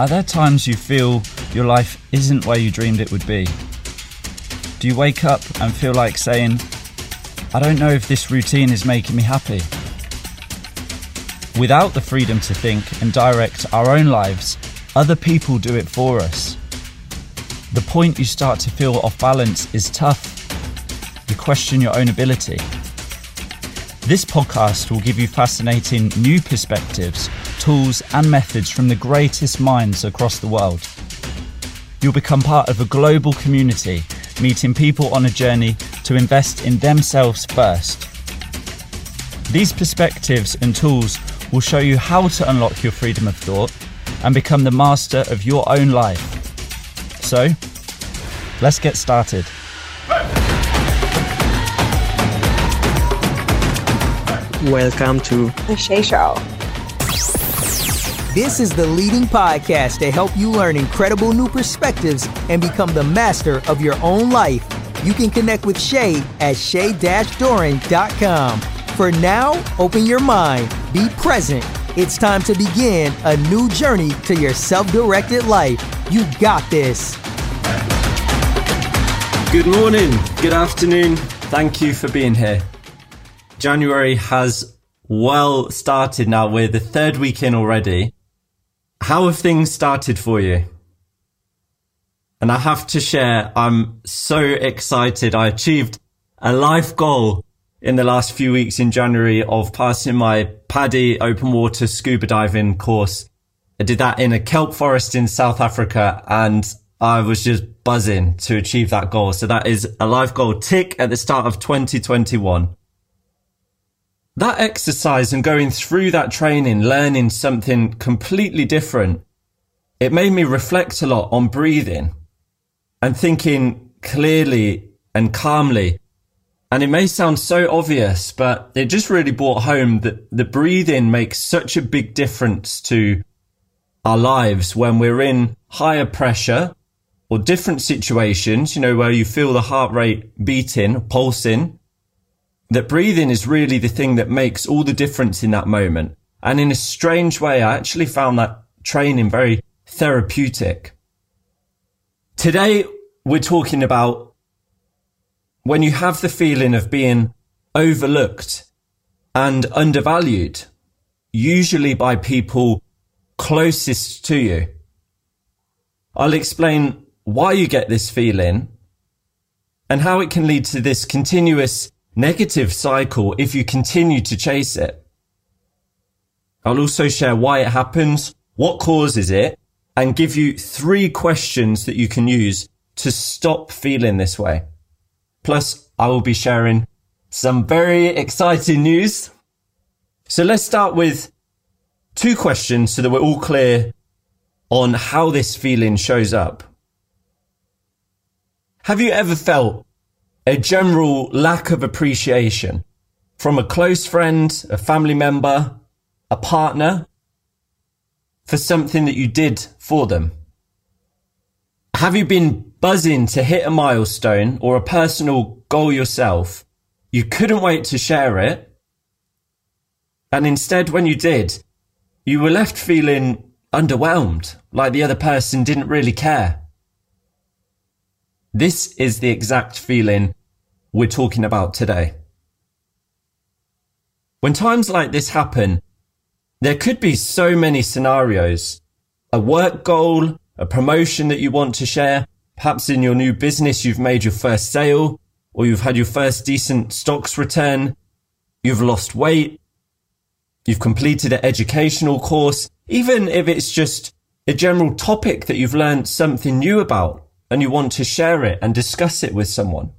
Are there times you feel your life isn't where you dreamed it would be? Do you wake up and feel like saying, I don't know if this routine is making me happy? Without the freedom to think and direct our own lives, other people do it for us. The point you start to feel off balance is tough. You question your own ability. This podcast will give you fascinating new perspectives tools, and methods from the greatest minds across the world. You'll become part of a global community, meeting people on a journey to invest in themselves first. These perspectives and tools will show you how to unlock your freedom of thought and become the master of your own life. So, let's get started. Welcome to The Shay Show. This is the leading podcast to help you learn incredible new perspectives and become the master of your own life. You can connect with Shay at shay-doran.com. For now, open your mind, be present. It's time to begin a new journey to your self-directed life. You got this. Good morning, good afternoon. Thank you for being here. January has well started now. We're the third week in already. How have things started for you? And I have to share, I'm so excited. I achieved a life goal in the last few weeks in January of passing my PADI open water scuba diving course. I did that in a kelp forest in South Africa and I was just buzzing to achieve that goal. So that is a life goal tick at the start of 2021 that exercise and going through that training, learning something completely different, it made me reflect a lot on breathing and thinking clearly and calmly. And it may sound so obvious, but it just really brought home that the breathing makes such a big difference to our lives when we're in higher pressure or different situations, you know, where you feel the heart rate beating, pulsing, that breathing is really the thing that makes all the difference in that moment. And in a strange way, I actually found that training very therapeutic. Today, we're talking about when you have the feeling of being overlooked and undervalued, usually by people closest to you. I'll explain why you get this feeling and how it can lead to this continuous negative cycle if you continue to chase it. I'll also share why it happens, what causes it, and give you three questions that you can use to stop feeling this way. Plus, I will be sharing some very exciting news. So let's start with two questions so that we're all clear on how this feeling shows up. Have you ever felt a general lack of appreciation from a close friend, a family member, a partner for something that you did for them? Have you been buzzing to hit a milestone or a personal goal yourself? You couldn't wait to share it. And instead, when you did, you were left feeling underwhelmed, like the other person didn't really care. This is the exact feeling we're talking about today. When times like this happen, there could be so many scenarios. A work goal, a promotion that you want to share, perhaps in your new business you've made your first sale, or you've had your first decent stocks return, you've lost weight, you've completed an educational course, even if it's just a general topic that you've learned something new about and you want to share it and discuss it with someone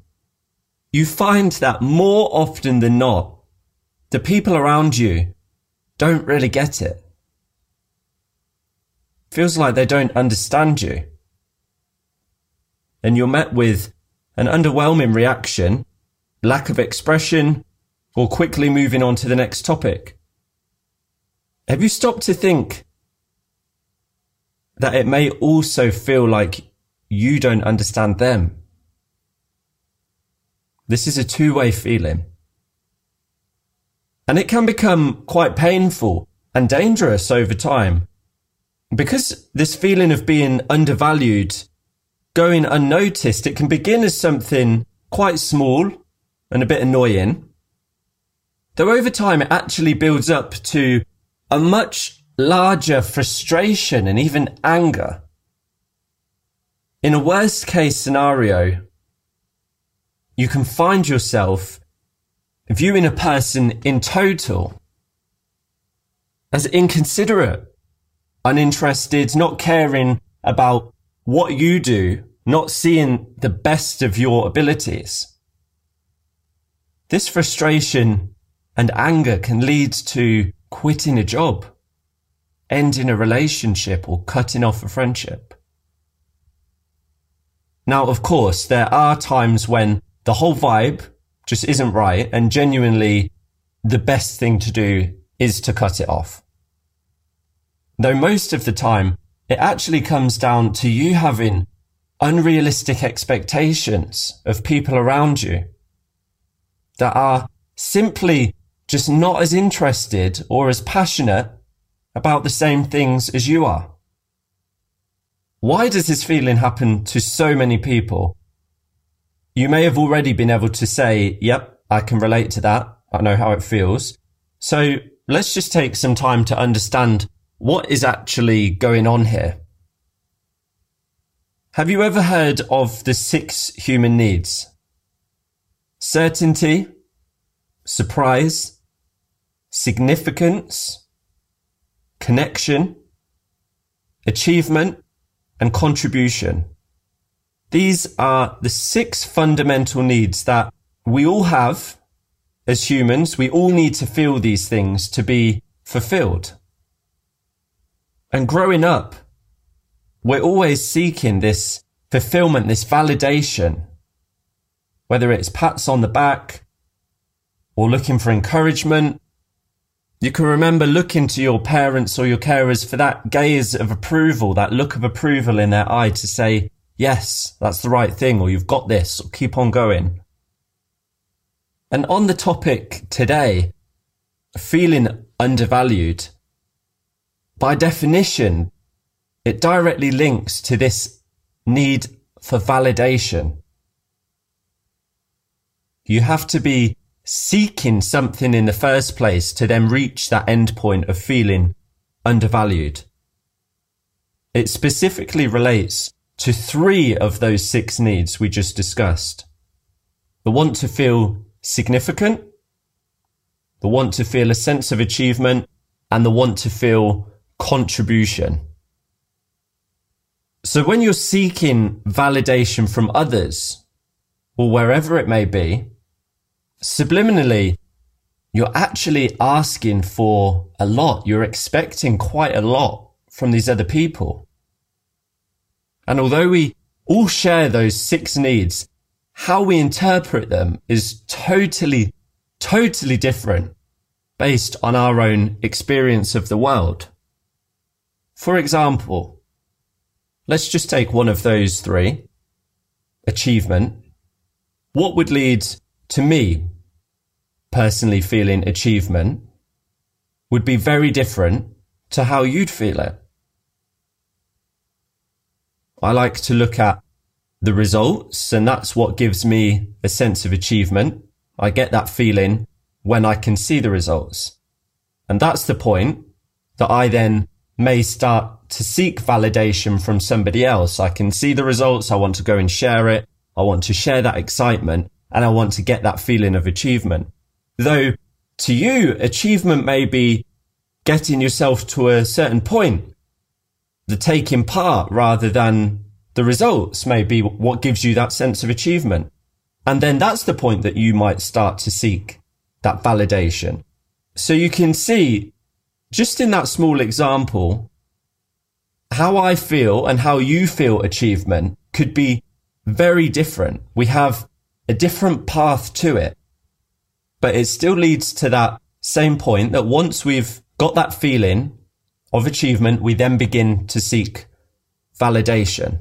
you find that more often than not, the people around you don't really get it. Feels like they don't understand you. And you're met with an underwhelming reaction, lack of expression, or quickly moving on to the next topic. Have you stopped to think that it may also feel like you don't understand them? This is a two-way feeling. And it can become quite painful and dangerous over time. because this feeling of being undervalued, going unnoticed, it can begin as something quite small and a bit annoying. Though over time it actually builds up to a much larger frustration and even anger. In a worst case scenario, you can find yourself viewing a person in total as inconsiderate, uninterested, not caring about what you do, not seeing the best of your abilities. This frustration and anger can lead to quitting a job, ending a relationship or cutting off a friendship. Now, of course, there are times when the whole vibe just isn't right and genuinely the best thing to do is to cut it off. Though most of the time it actually comes down to you having unrealistic expectations of people around you that are simply just not as interested or as passionate about the same things as you are. Why does this feeling happen to so many people? You may have already been able to say, yep, I can relate to that. I know how it feels. So let's just take some time to understand what is actually going on here. Have you ever heard of the six human needs? Certainty, surprise, significance, connection, achievement, and contribution. These are the six fundamental needs that we all have as humans. We all need to feel these things to be fulfilled. And growing up, we're always seeking this fulfillment, this validation, whether it's pats on the back or looking for encouragement you can remember looking to your parents or your carers for that gaze of approval, that look of approval in their eye to say, yes, that's the right thing, or you've got this, or keep on going. And on the topic today, feeling undervalued, by definition, it directly links to this need for validation. You have to be seeking something in the first place to then reach that end point of feeling undervalued. It specifically relates to three of those six needs we just discussed. The want to feel significant, the want to feel a sense of achievement, and the want to feel contribution. So when you're seeking validation from others, or wherever it may be, subliminally, you're actually asking for a lot. You're expecting quite a lot from these other people. And although we all share those six needs, how we interpret them is totally, totally different based on our own experience of the world. For example, let's just take one of those three. Achievement. What would lead to me personally feeling achievement would be very different to how you'd feel it. I like to look at the results and that's what gives me a sense of achievement. I get that feeling when I can see the results. And that's the point that I then may start to seek validation from somebody else. I can see the results. I want to go and share it. I want to share that excitement and I want to get that feeling of achievement. Though to you, achievement may be getting yourself to a certain point. The taking part rather than the results may be what gives you that sense of achievement. And then that's the point that you might start to seek that validation. So you can see just in that small example, how I feel and how you feel achievement could be very different. We have a different path to it. But it still leads to that same point that once we've got that feeling of achievement, we then begin to seek validation.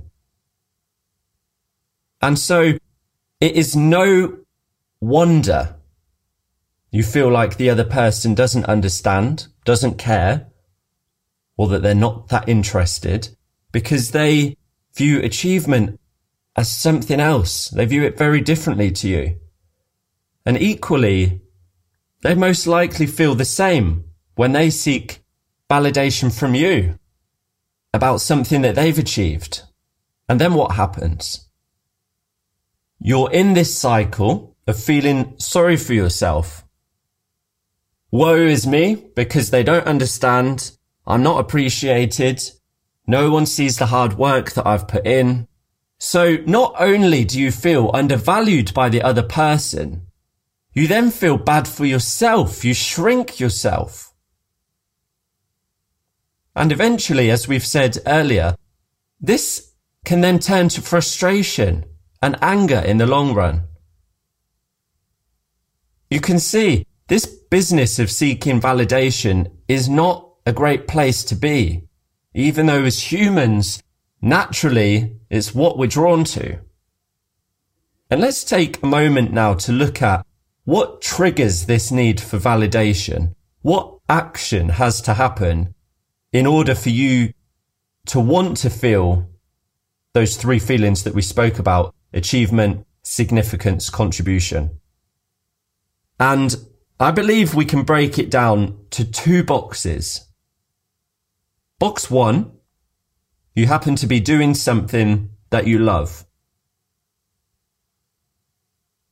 And so it is no wonder you feel like the other person doesn't understand, doesn't care, or that they're not that interested because they view achievement as something else. They view it very differently to you. And equally, they most likely feel the same when they seek validation from you about something that they've achieved. And then what happens? You're in this cycle of feeling sorry for yourself. Woe is me because they don't understand. I'm not appreciated. No one sees the hard work that I've put in. So not only do you feel undervalued by the other person, you then feel bad for yourself. You shrink yourself. And eventually, as we've said earlier, this can then turn to frustration and anger in the long run. You can see this business of seeking validation is not a great place to be, even though as humans, naturally, it's what we're drawn to. And let's take a moment now to look at what triggers this need for validation? What action has to happen in order for you to want to feel those three feelings that we spoke about? Achievement, significance, contribution. And I believe we can break it down to two boxes. Box one, you happen to be doing something that you love.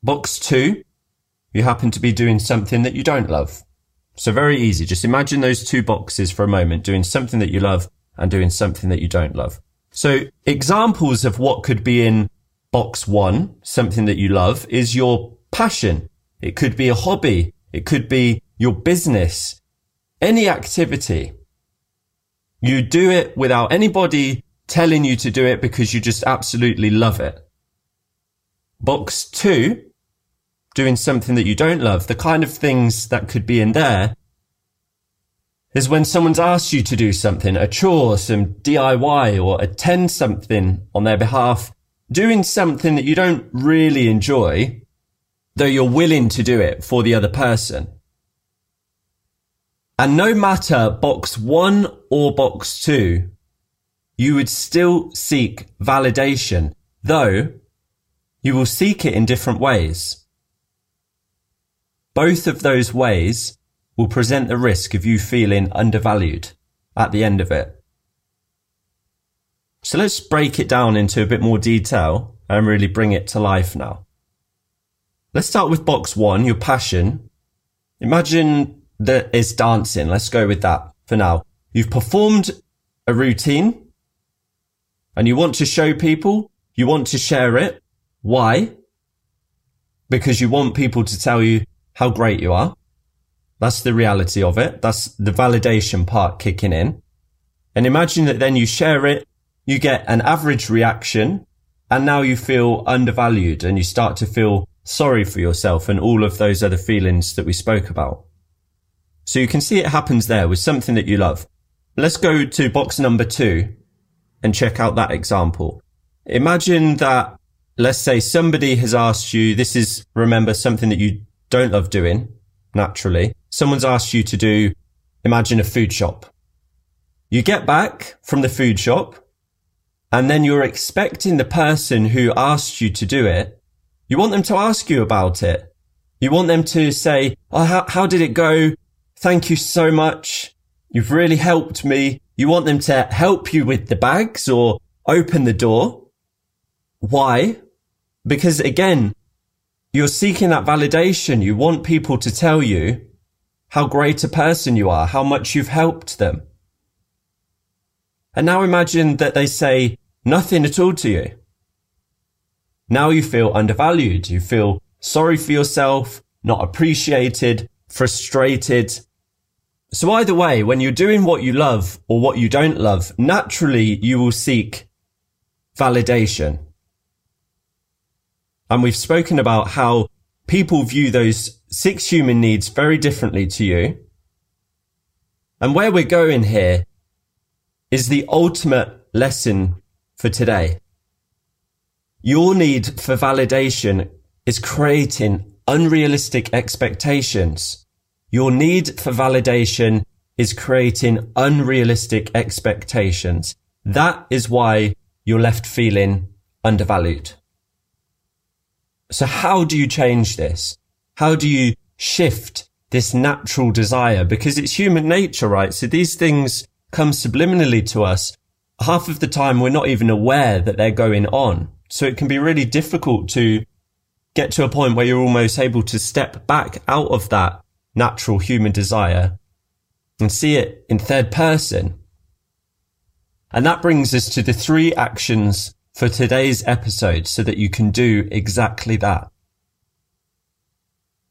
Box two, you happen to be doing something that you don't love. So very easy. Just imagine those two boxes for a moment, doing something that you love and doing something that you don't love. So examples of what could be in box one, something that you love is your passion. It could be a hobby. It could be your business, any activity. You do it without anybody telling you to do it because you just absolutely love it. Box two doing something that you don't love, the kind of things that could be in there is when someone's asked you to do something, a chore, some DIY or attend something on their behalf, doing something that you don't really enjoy, though you're willing to do it for the other person. And no matter box one or box two, you would still seek validation, though you will seek it in different ways. Both of those ways will present the risk of you feeling undervalued at the end of it. So let's break it down into a bit more detail and really bring it to life now. Let's start with box one, your passion. Imagine that it's dancing. Let's go with that for now. You've performed a routine and you want to show people, you want to share it. Why? Because you want people to tell you how great you are. That's the reality of it. That's the validation part kicking in. And imagine that then you share it, you get an average reaction, and now you feel undervalued and you start to feel sorry for yourself and all of those other feelings that we spoke about. So you can see it happens there with something that you love. Let's go to box number two and check out that example. Imagine that, let's say somebody has asked you, this is, remember something that you don't love doing naturally. Someone's asked you to do, imagine a food shop. You get back from the food shop and then you're expecting the person who asked you to do it. You want them to ask you about it. You want them to say, Oh, how, how did it go? Thank you so much. You've really helped me. You want them to help you with the bags or open the door. Why? Because again, you're seeking that validation. You want people to tell you how great a person you are, how much you've helped them. And now imagine that they say nothing at all to you. Now you feel undervalued. You feel sorry for yourself, not appreciated, frustrated. So either way, when you're doing what you love or what you don't love, naturally you will seek validation. And we've spoken about how people view those six human needs very differently to you. And where we're going here is the ultimate lesson for today. Your need for validation is creating unrealistic expectations. Your need for validation is creating unrealistic expectations. That is why you're left feeling undervalued. So how do you change this? How do you shift this natural desire? Because it's human nature, right? So these things come subliminally to us. Half of the time we're not even aware that they're going on. So it can be really difficult to get to a point where you're almost able to step back out of that natural human desire and see it in third person. And that brings us to the three actions for today's episode so that you can do exactly that.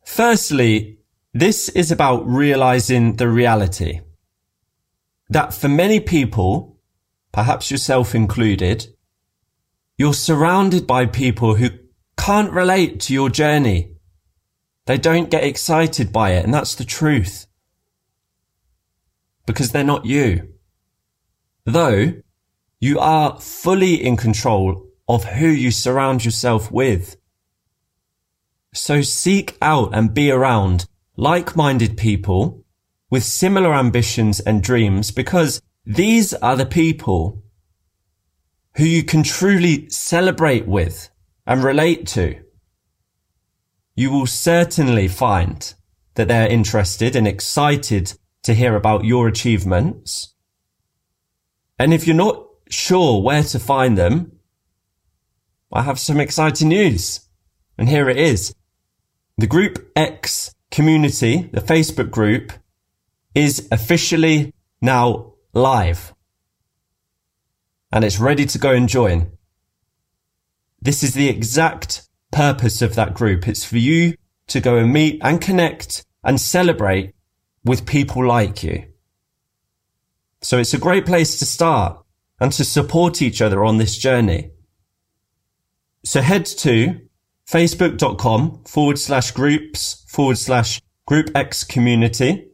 Firstly, this is about realizing the reality that for many people, perhaps yourself included, you're surrounded by people who can't relate to your journey. They don't get excited by it. And that's the truth. Because they're not you. Though you are fully in control of who you surround yourself with. So seek out and be around like-minded people with similar ambitions and dreams because these are the people who you can truly celebrate with and relate to. You will certainly find that they're interested and excited to hear about your achievements. And if you're not sure where to find them, I have some exciting news. And here it is. The Group X community, the Facebook group, is officially now live. And it's ready to go and join. This is the exact purpose of that group. It's for you to go and meet and connect and celebrate with people like you. So it's a great place to start and to support each other on this journey. So head to facebook.com forward slash groups forward slash group X community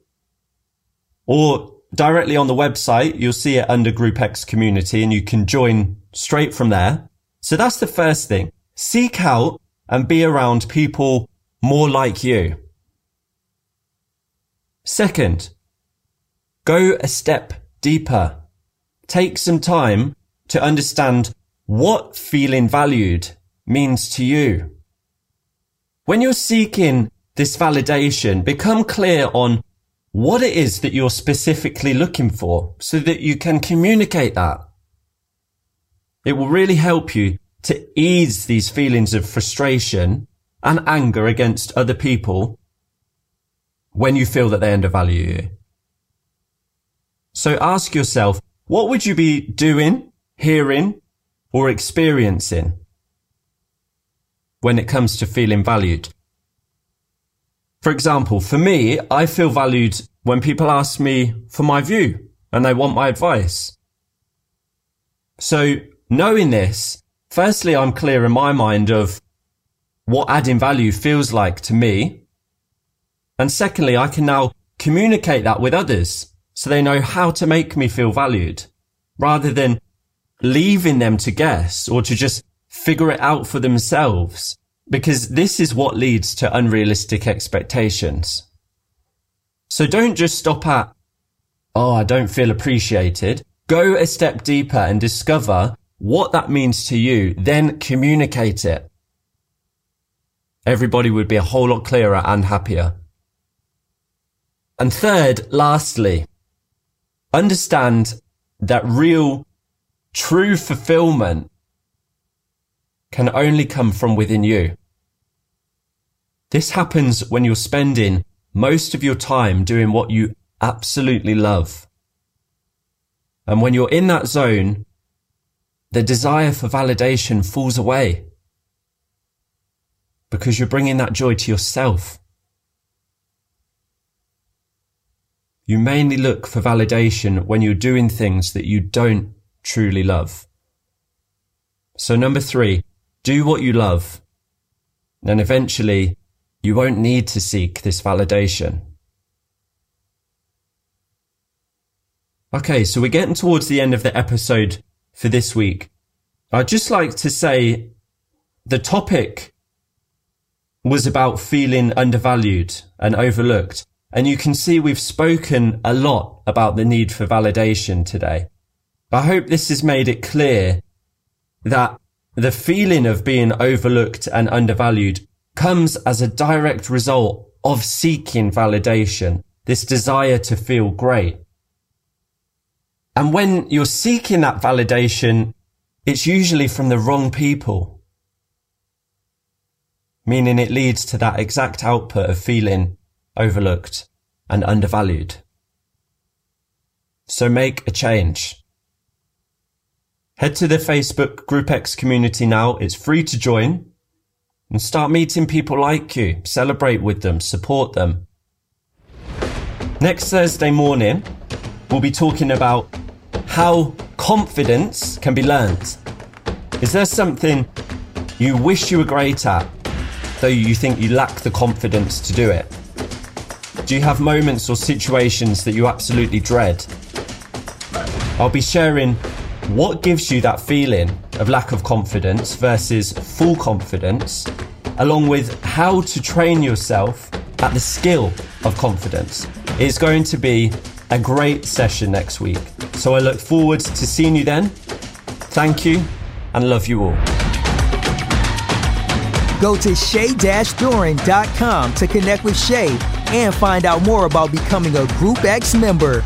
or directly on the website. You'll see it under group X community and you can join straight from there. So that's the first thing. Seek out and be around people more like you. Second, go a step deeper take some time to understand what feeling valued means to you. When you're seeking this validation, become clear on what it is that you're specifically looking for so that you can communicate that. It will really help you to ease these feelings of frustration and anger against other people when you feel that they undervalue you. So ask yourself, what would you be doing, hearing, or experiencing when it comes to feeling valued? For example, for me, I feel valued when people ask me for my view and they want my advice. So knowing this, firstly, I'm clear in my mind of what adding value feels like to me. And secondly, I can now communicate that with others so they know how to make me feel valued rather than leaving them to guess or to just figure it out for themselves. Because this is what leads to unrealistic expectations. So don't just stop at, oh, I don't feel appreciated. Go a step deeper and discover what that means to you, then communicate it. Everybody would be a whole lot clearer and happier. And third, lastly, understand that real, true fulfillment can only come from within you. This happens when you're spending most of your time doing what you absolutely love. And when you're in that zone, the desire for validation falls away because you're bringing that joy to yourself. You mainly look for validation when you're doing things that you don't truly love. So number three, do what you love. And eventually you won't need to seek this validation. Okay, so we're getting towards the end of the episode for this week. I'd just like to say the topic was about feeling undervalued and overlooked. And you can see we've spoken a lot about the need for validation today. I hope this has made it clear that the feeling of being overlooked and undervalued comes as a direct result of seeking validation, this desire to feel great. And when you're seeking that validation, it's usually from the wrong people, meaning it leads to that exact output of feeling overlooked and undervalued. So make a change. Head to the Facebook Group X community now. It's free to join and start meeting people like you. Celebrate with them, support them. Next Thursday morning, we'll be talking about how confidence can be learned. Is there something you wish you were great at, though you think you lack the confidence to do it? Do you have moments or situations that you absolutely dread? I'll be sharing what gives you that feeling of lack of confidence versus full confidence, along with how to train yourself at the skill of confidence. It's going to be a great session next week. So I look forward to seeing you then. Thank you and love you all. Go to shay-doran.com to connect with Shay and find out more about becoming a Group X member.